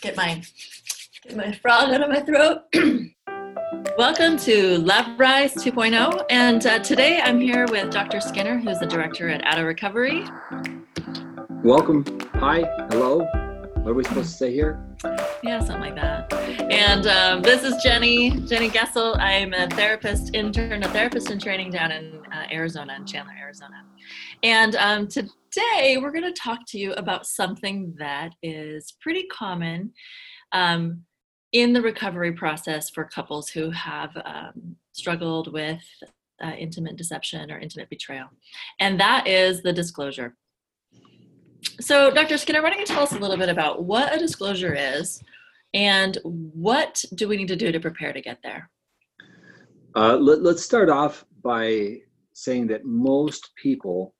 get my get my frog out of my throat. Welcome to Love Rise 2.0, and uh, today I'm here with Dr. Skinner, who's the director at Addo Recovery. Welcome. Hi. Hello. What are we supposed to say here? Yeah, something like that. And um, this is Jenny, Jenny Gessel. I'm a therapist intern, a therapist in training down in uh, Arizona, in Chandler, Arizona. And um, today we're going to talk to you about something that is pretty common um, in the recovery process for couples who have um, struggled with uh, intimate deception or intimate betrayal, and that is the disclosure. So, Dr. Skinner, why don't you tell us a little bit about what a disclosure is and what do we need to do to prepare to get there? Uh, let, us start off by saying that most people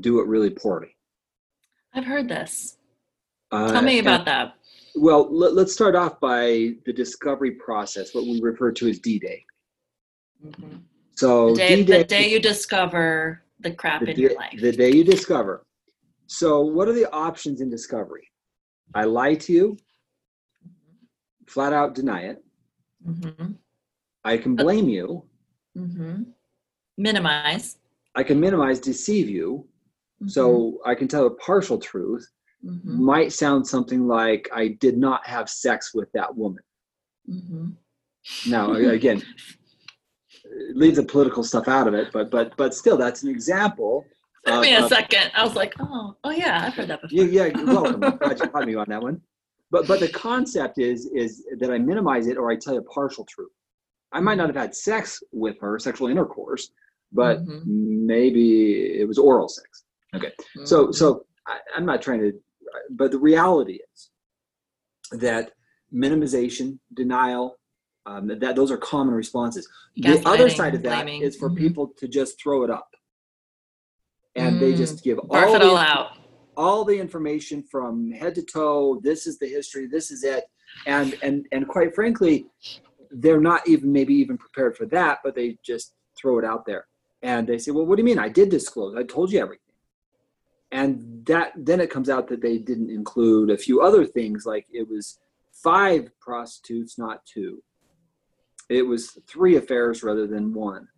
do it really poorly. I've heard this. Uh, tell me about and, that. Well, let, us start off by the discovery process, what we refer to as D Day. Mm-hmm. So, the day, D-Day, the day you discover the crap the in your life. The day you discover. So, what are the options in discovery? I lie to you, flat out deny it. Mm-hmm. I can blame you. Mm-hmm. Minimize. I can minimize, deceive you. Mm-hmm. So I can tell a partial truth. Mm-hmm. Might sound something like, I did not have sex with that woman. Mm-hmm. Now, again, leave the political stuff out of it, but but but still, that's an example Took me a second. I was like, oh, oh yeah, I've heard that before. Yeah, yeah. Welcome. i Glad you caught me on that one. But but the concept is is that I minimize it or I tell you a partial truth. I might not have had sex with her, sexual intercourse, but mm-hmm. maybe it was oral sex. Okay. Mm-hmm. So so I, I'm not trying to, but the reality is that minimization, denial, um, that those are common responses. The other side of that blaming. is for mm-hmm. people to just throw it up and mm. they just give all, the, all out. all the information from head to toe this is the history this is it. And and and quite frankly they're not even maybe even prepared for that but they just throw it out there. And they say well what do you mean? I did disclose. I told you everything. And that then it comes out that they didn't include a few other things like it was five prostitutes not two. It was three affairs rather than one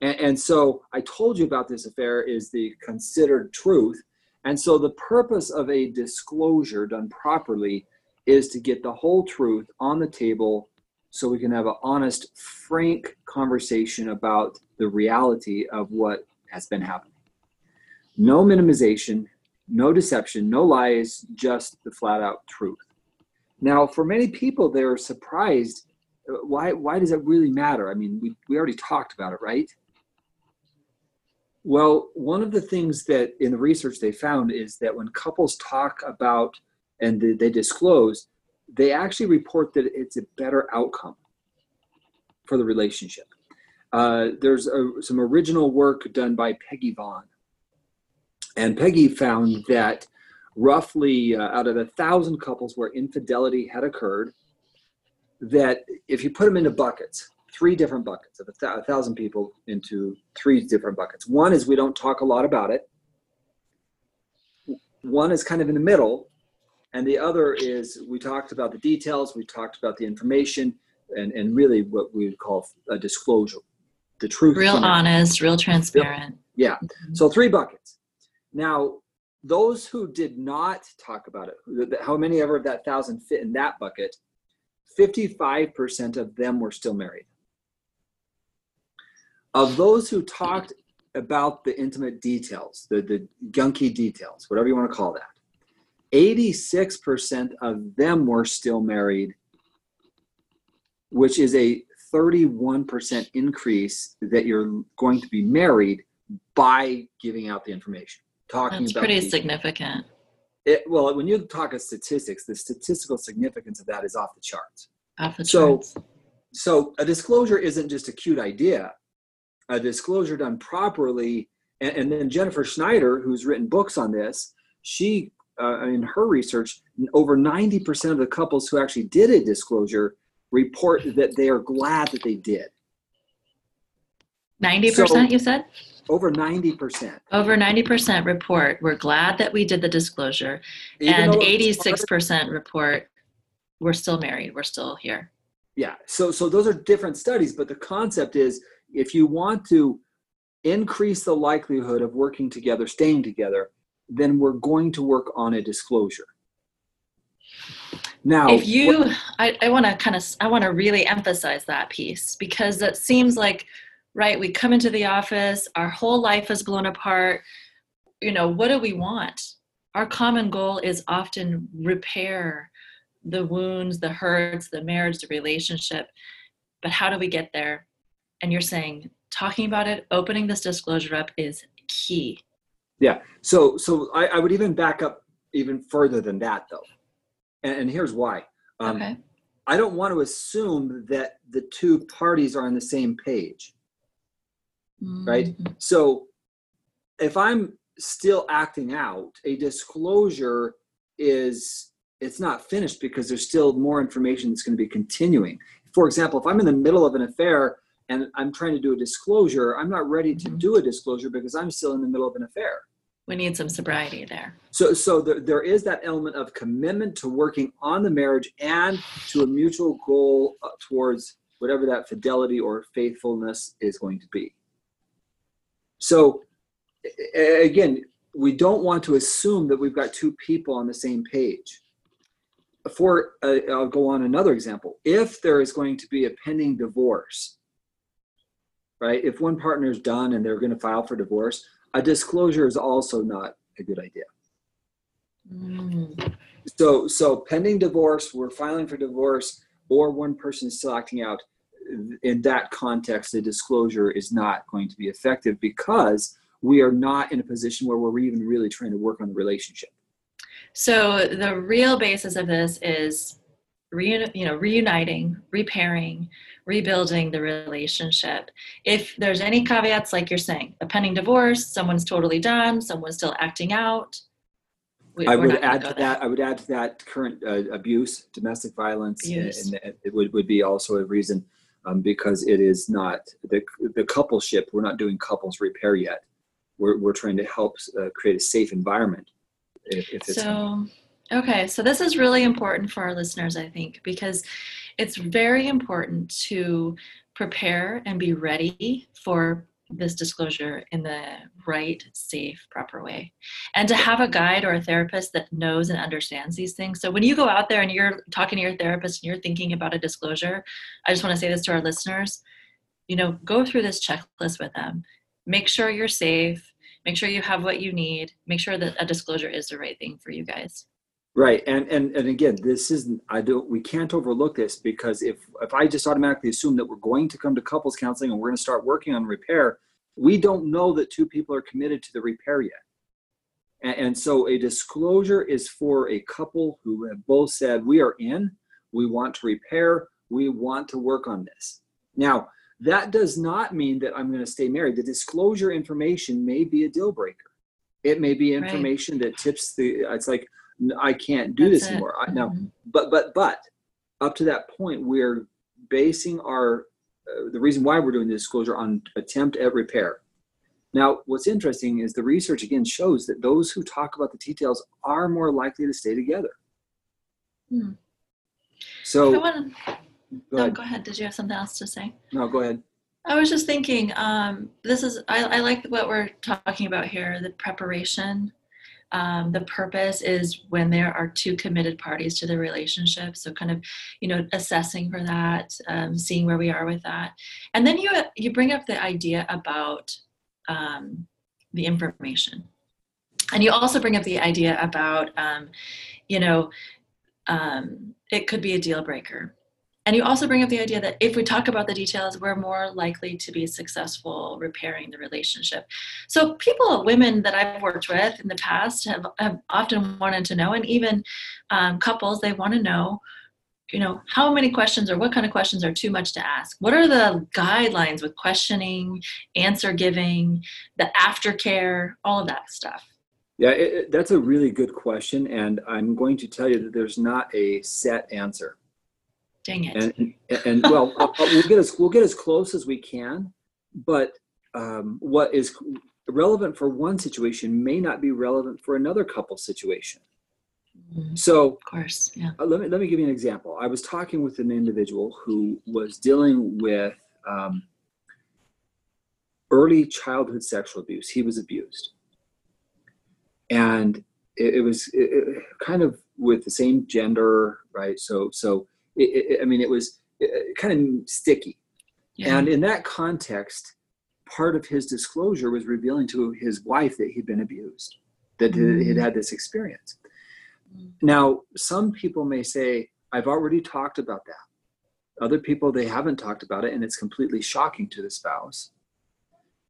and, and so I told you about this affair is the considered truth. And so the purpose of a disclosure done properly is to get the whole truth on the table so we can have an honest, frank conversation about the reality of what has been happening. No minimization, no deception, no lies, just the flat out truth. Now, for many people, they're surprised. Uh, why, why does it really matter? I mean, we, we already talked about it, right? Well, one of the things that in the research they found is that when couples talk about and they disclose, they actually report that it's a better outcome for the relationship. Uh, there's a, some original work done by Peggy Vaughn. And Peggy found that roughly uh, out of a thousand couples where infidelity had occurred, that if you put them into buckets, three different buckets of a, th- a thousand people into three different buckets. One is we don't talk a lot about it. One is kind of in the middle, and the other is we talked about the details, we talked about the information, and, and really what we would call a disclosure, the truth. Real honest, real transparent. Yeah. Mm-hmm. So three buckets. Now, those who did not talk about it, how many ever of that thousand fit in that bucket? 55% of them were still married. Of those who talked about the intimate details, the, the gunky details, whatever you want to call that, 86% of them were still married, which is a 31% increase that you're going to be married by giving out the information. Talking That's about pretty significant. It, well, when you talk of statistics, the statistical significance of that is off the charts. Off the charts. So, so a disclosure isn't just a cute idea a disclosure done properly. And, and, then Jennifer Schneider, who's written books on this, she, uh, in her research, over 90% of the couples who actually did a disclosure report that they are glad that they did. 90% so, you said? Over 90%. Over 90% report, we're glad that we did the disclosure. Even and though it was hard- 86% report, we're still married, we're still here. Yeah. So so those are different studies, but the concept is if you want to increase the likelihood of working together, staying together, then we're going to work on a disclosure. Now, if you i, I want to kind of i want to really emphasize that piece because it seems like right we come into the office our whole life is blown apart. You know what do we want? Our common goal is often repair the wounds the hurts the marriage the relationship. But how do we get there and you're saying talking about it opening this disclosure up is key Yeah. So so I, I would even back up even further than that though. And, and here's why. Um, okay I don't want to assume that the two parties are on the same page. right? Mhm. So if I'm still acting out, a disclosure is it's not finished because there's still more information that's going to be continuing. For example, if I'm in the middle of an affair and I'm trying to do a disclosure, I'm not ready to Mhm. do a disclosure because I'm still in the middle of an affair. we need some sobriety there So, so there, there is that element of commitment to working on the marriage and to a mutual goal uh, towards whatever that fidelity or faithfulness is going to be. So, again, we don't want to assume that we've got two people on the same page. For uh, I'll go on another example. If there is going to be a pending divorce, right? If one partner is done and they're going to file for divorce, a disclosure is also not a good idea. Mm. So, so pending divorce, we're filing for divorce, or one person is still acting out. In that context, the disclosure is not going to be effective because we are not in a position where we're even really trying to work on the relationship. So the real basis of this is reuni- you know reuniting, repairing, rebuilding the relationship. If there's any caveats like you're saying, a pending divorce, someone's totally done, someone's still acting out. we- I would add to there. that. I would add to that current uh, abuse, domestic violence, and- Abuse. and it would, would be also a reason um, because it is not the the coupleship. We're not doing couples repair yet. We're we're trying to help uh, create a safe environment. If, if it's So, okay, so this is really important for our listeners, I think, because it's very important to prepare and be ready for this disclosure in the right, safe, proper way. And to have a guide or a therapist that knows and understands these things. So when you go out there and you're talking to your therapist and you're thinking about a disclosure, I just want to say this to our listeners, you know, go through this checklist with them. Make sure you're safe, make sure you have what you need make sure that a disclosure is the right thing for you guys Right, and and and again, this isn't. I don't. We can't overlook this because if if I just automatically assume that we're going to come to couples counseling and we're going to start working on repair, we don't know that two people are committed to the repair yet. And, and so, a disclosure is for a couple who have both said we are in, we want to repair, we want to work on this. Now, that does not mean that I'm going to stay married. The disclosure information may be a deal breaker. It may be Right. information that tips the. It's like "N- I can't do That's this it. anymore. I, now, Mhm. but but but up to that point, we're basing our uh, the reason why we're doing the disclosure on attempt at repair. Now, what's interesting is the research again shows that those who talk about the details are more likely to stay together. Hmm. So wanna- go no, ahead. go ahead. Did you have something else to say? No, go ahead. I was just thinking, um, this is, I, I like what we're talking about here the preparation. Um, the purpose is when there are two committed parties to the relationship. So, kind of, you know, assessing for that, um, seeing where we are with that. And then you, you bring up the idea about um, the information. And you also bring up the idea about, um, you know, um, it could be a deal breaker. And you also bring up the idea that if we talk about the details, we're more likely to be successful repairing the relationship. So, people, women that I've worked with in the past have, have often wanted to know, and even um, couples, they want to know, you know, how many questions or what kind of questions are too much to ask? What are the guidelines with questioning, answer giving, the aftercare, all of that stuff? Yeah, it, that's a really good question, and I'm going to tell you that there's not a set answer. Dang it. and and, and well uh, uh, we'll get as we'll get as close as we can but um, what is relevant for one situation may not be relevant for another couple situation. Mhm. So Of course, yeah. uh, let me let me give you an example. I was talking with an individual who was dealing with um, early childhood sexual abuse. He was abused, and it, it was it, it- kind of with the same gender, right? So so it, it, I mean, it was uh, kind of sticky. yeah. And in that context, part of his disclosure was revealing to his wife that he'd been abused, that Mm. he'd had this experience. Mm. Now, some people may say, I've already talked about that. Other people, they haven't talked about it, and it's completely shocking to the spouse.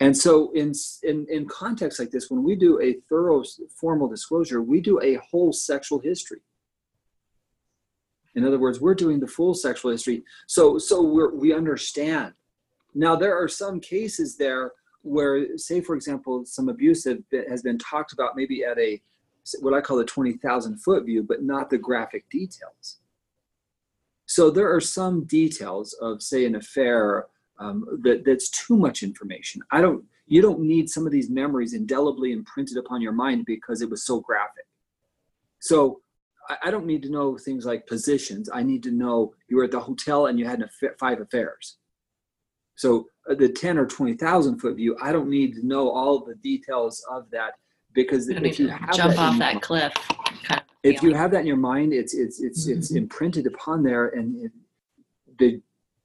And so, in, in, in context like this, when we do a thorough formal disclosure, we do a whole sexual history. In other words, we're doing the full sexual history, so so we're, we understand. Now, there are some cases there where, say, for example, some abuse has been talked about, maybe at a what I call the twenty thousand foot view, but not the graphic details. So there are some details of, say, an affair um, that that's too much information. I don't. You don't need some of these memories indelibly imprinted upon your mind because it was so graphic. So I, don't need to know things like positions. I need to know you were at the hotel and you had five affairs. So uh, the ten or twenty thousand foot view, I don't need to know all the details of that because You don't need if you have jump off that cliff. Kind of if you have that in your mind, it's it's it's it's Mhm. imprinted upon there, and it, the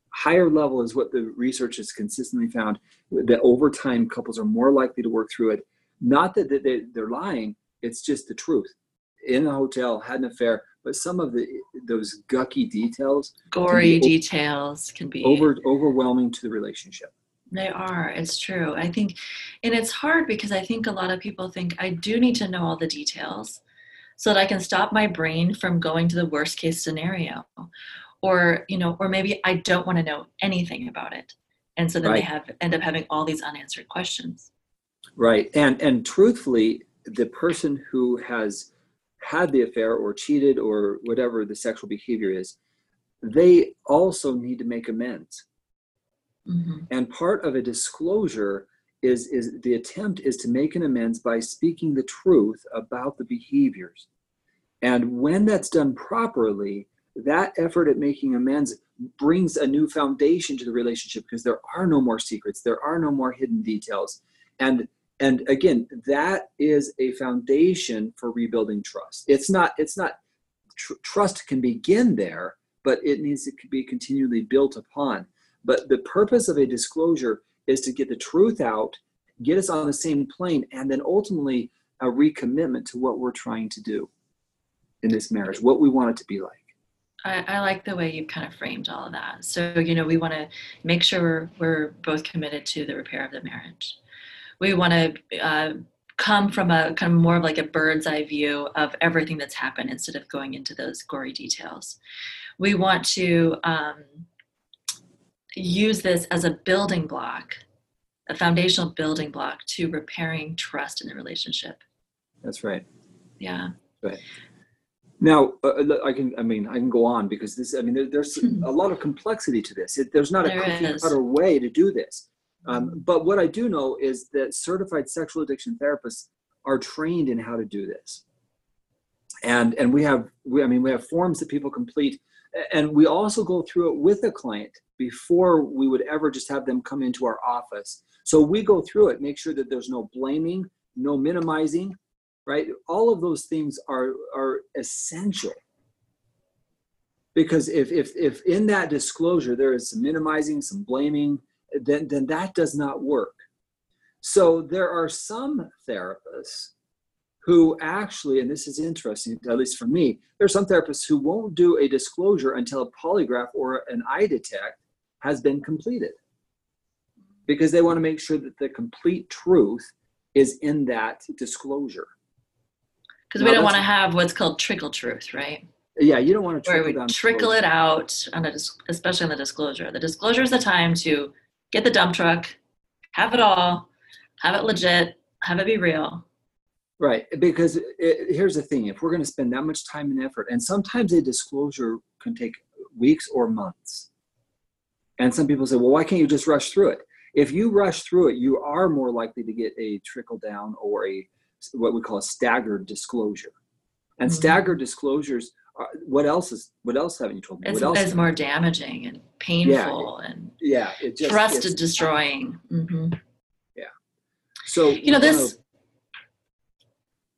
higher level is what the research has consistently found that over time couples are more likely to work through it. Not that they, they're lying; it's just the truth. In a hotel, had an affair, but some of the those gucky details gory o- details can be over overwhelming to the relationship. They are. It's true. I think, and it's hard because I think a lot of people think I do need to know all the details so that I can stop my brain from going to the worst case scenario. Or, you know, or maybe I don't want to know anything about it. And so then they have end up having all these unanswered questions. Right. And and truthfully, the person who has had the affair or cheated or whatever the sexual behavior is, they also need to make amends. Mhm. And part of a disclosure is is the attempt is to make an amends by speaking the truth about the behaviors. And when that's done properly, that effort at making amends brings a new foundation to the relationship because there are no more secrets, there are no more hidden details. And and again, that is a foundation for rebuilding trust. It's not it's not tr- trust can begin there, but it needs to be continually built upon. But the purpose of a disclosure is to get the truth out, get us on the same plane, and then ultimately a recommitment to what we're trying to do in this marriage, what we want it to be like. I, I like the way you've kind of framed all of that. So, you know, we want to make sure we're both committed to the repair of the marriage. We want to uh, come from a kind of more of like a bird's eye view of everything that's happened instead of going into those gory details. We want to um, use this as a building block, a foundational building block to repairing trust in the relationship. That's right. Yeah. Right. Now, uh, I can, I mean, I can go on because this, I mean, there, there's a lot of complexity to this. It, there's not There a cookie cutter way to do this. Um, but what I do know is that certified sexual addiction therapists are trained in how to do this. And, and we have, we, I mean, we have forms that people complete and we also go through it with a client before we would ever just have them come into our office. So we go through it, make sure that there's no blaming, no minimizing, right? All of those things are are essential. Because if if if in that disclosure there is some minimizing, some blaming, then then that does not work. So there are some therapists who actually, and this is interesting, at least for me, there are some therapists who won't do a disclosure until a polygraph or an EyeDetect has been completed. Because they want to make sure that the complete truth is in that disclosure. Because we don't want to have what's called trickle truth, right? Yeah, you don't want to trickle down. trickle it out on a especially on the disclosure the disclosure is the time to get the dump truck have it all have it legit have it be real Right, because it, here's the thing: if we're going to spend that much time and effort, and sometimes a disclosure can take weeks or months, and some people say, "Well, why can't you just rush through it?" If you rush through it, you are more likely to get a trickle down or a what we call a staggered disclosure. And Mhm. staggered disclosures. Are, what else is? What else haven't you told me? It's, what else? it's more damaging and painful and yeah, it just trust it's- destroying. hmm Yeah. So You know, this.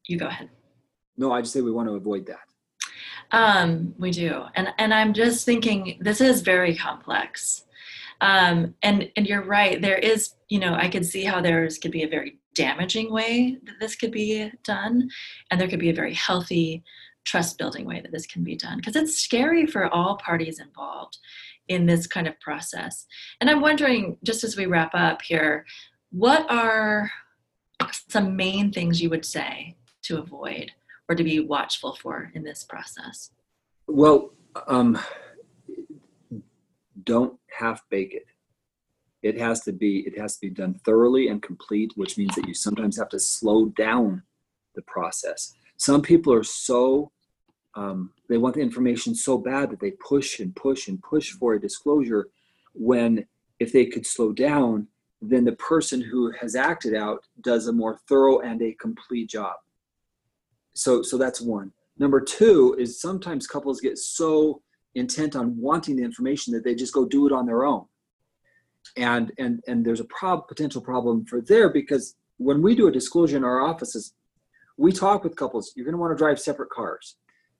You go ahead. no, I just say we want to avoid that. Um, we do, and and I'm just thinking this is very complex, um, and and you're right. There is, you know, I could see how there's could be a very damaging way that this could be done, and there could be a very healthy, trust building way that this can be done because it's scary for all parties involved in this kind of process. And I'm wondering, just as we wrap up here, what are some main things you would say to avoid or to be watchful for in this process? Well, um, don't half bake it. It has to be it has to be done thoroughly and complete, which means that you sometimes have to slow down the process. Some people are so um, they want the information so bad that they push and push and push for a disclosure. When if they could slow down, then the person who has acted out does a more thorough and a complete job. So so that's one. Number two is sometimes couples get so intent on wanting the information that they just go do it on their own. And and and there's a prob- potential problem for there because when we do a disclosure in our offices, we talk with couples. You're going to want to drive separate cars.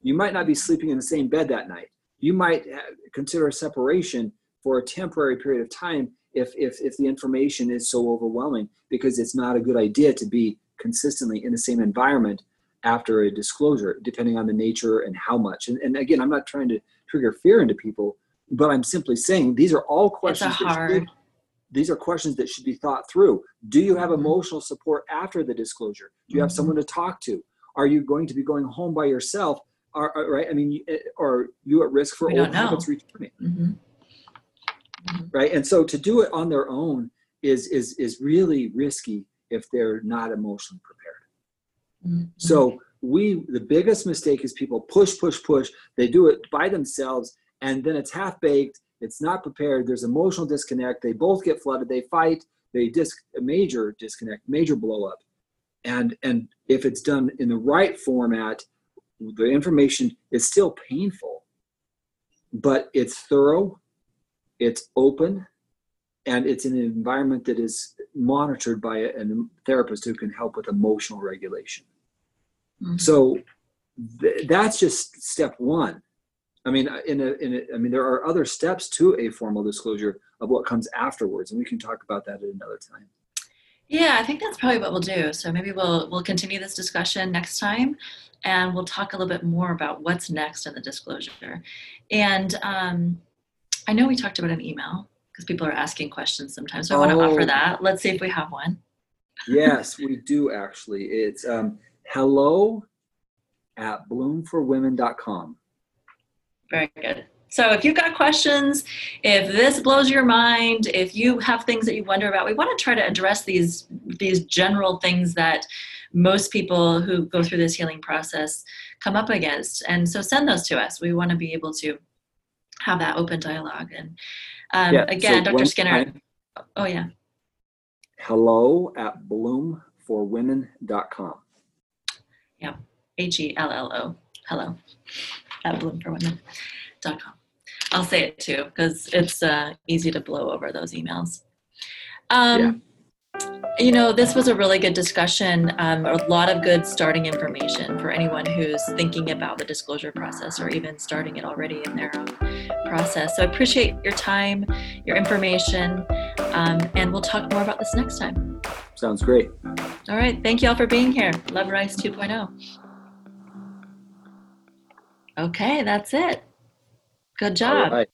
You might not be sleeping in the same bed that night. You might consider a separation for a temporary period of time if if if the information is so overwhelming because it's not a good idea to be consistently in the same environment after a disclosure, depending on the nature and how much. And, and again, I'm not trying to trigger fear into people, but I'm simply saying these are all questions. that should- these are questions that should be thought through. Do you have Mhm. emotional support after the disclosure? Do you have Mhm. someone to talk to? Are you going to be going home by yourself? Are, are- right? I mean, are you at risk for We old habits returning? hmm Right? And so to do it on their own is is is really risky if they're not emotionally prepared. Mhm. So we the biggest mistake is people push, push, push. They do it by themselves, and then it's half baked. It's not prepared. There's emotional disconnect. They both get flooded. They fight. They dis major disconnect, major blow up. And and if it's done in the right format, the information is still painful, but it's thorough, it's open, and it's in an environment that is monitored by a, a therapist who can help with emotional regulation. Mhm. So th- that's just step one. I mean, uh, in a, in a, I mean, there are other steps to a formal disclosure of what comes afterwards, and we can talk about that at another time. Yeah, I think that's probably what we'll do. So maybe we'll we'll continue this discussion next time, and we'll talk a little bit more about what's next in the disclosure. And um, I know we talked about an email because people are asking questions sometimes. So I want to offer Oh. that. Let's see if we have one. Yes, we do actually. It's um, hello at bloomforwomen.com. Very good. So if you've got questions, if this blows your mind, if you have things that you wonder about, we want to try to address these these general things that most people who go through this healing process come up against. And so send those to us. We want to be able to have that open dialogue. And um, Yeah, again, so Dr. Skinner. I- oh yeah. hello at bloomforwomen.com. Yeah, H E L L O. Hello. At bloomforwomen.com. I'll say it too because it's uh, easy to blow over those emails. Um, You know, this was a really good discussion. Um, a lot of good starting information for anyone who's thinking about the disclosure process or even starting it already in their own process. So I appreciate your time, your information, um, and we'll talk more about this next time. Sounds great. All right. Thank you all for being here. Love Rice 2.0. Okay, that's it. Good job. Right.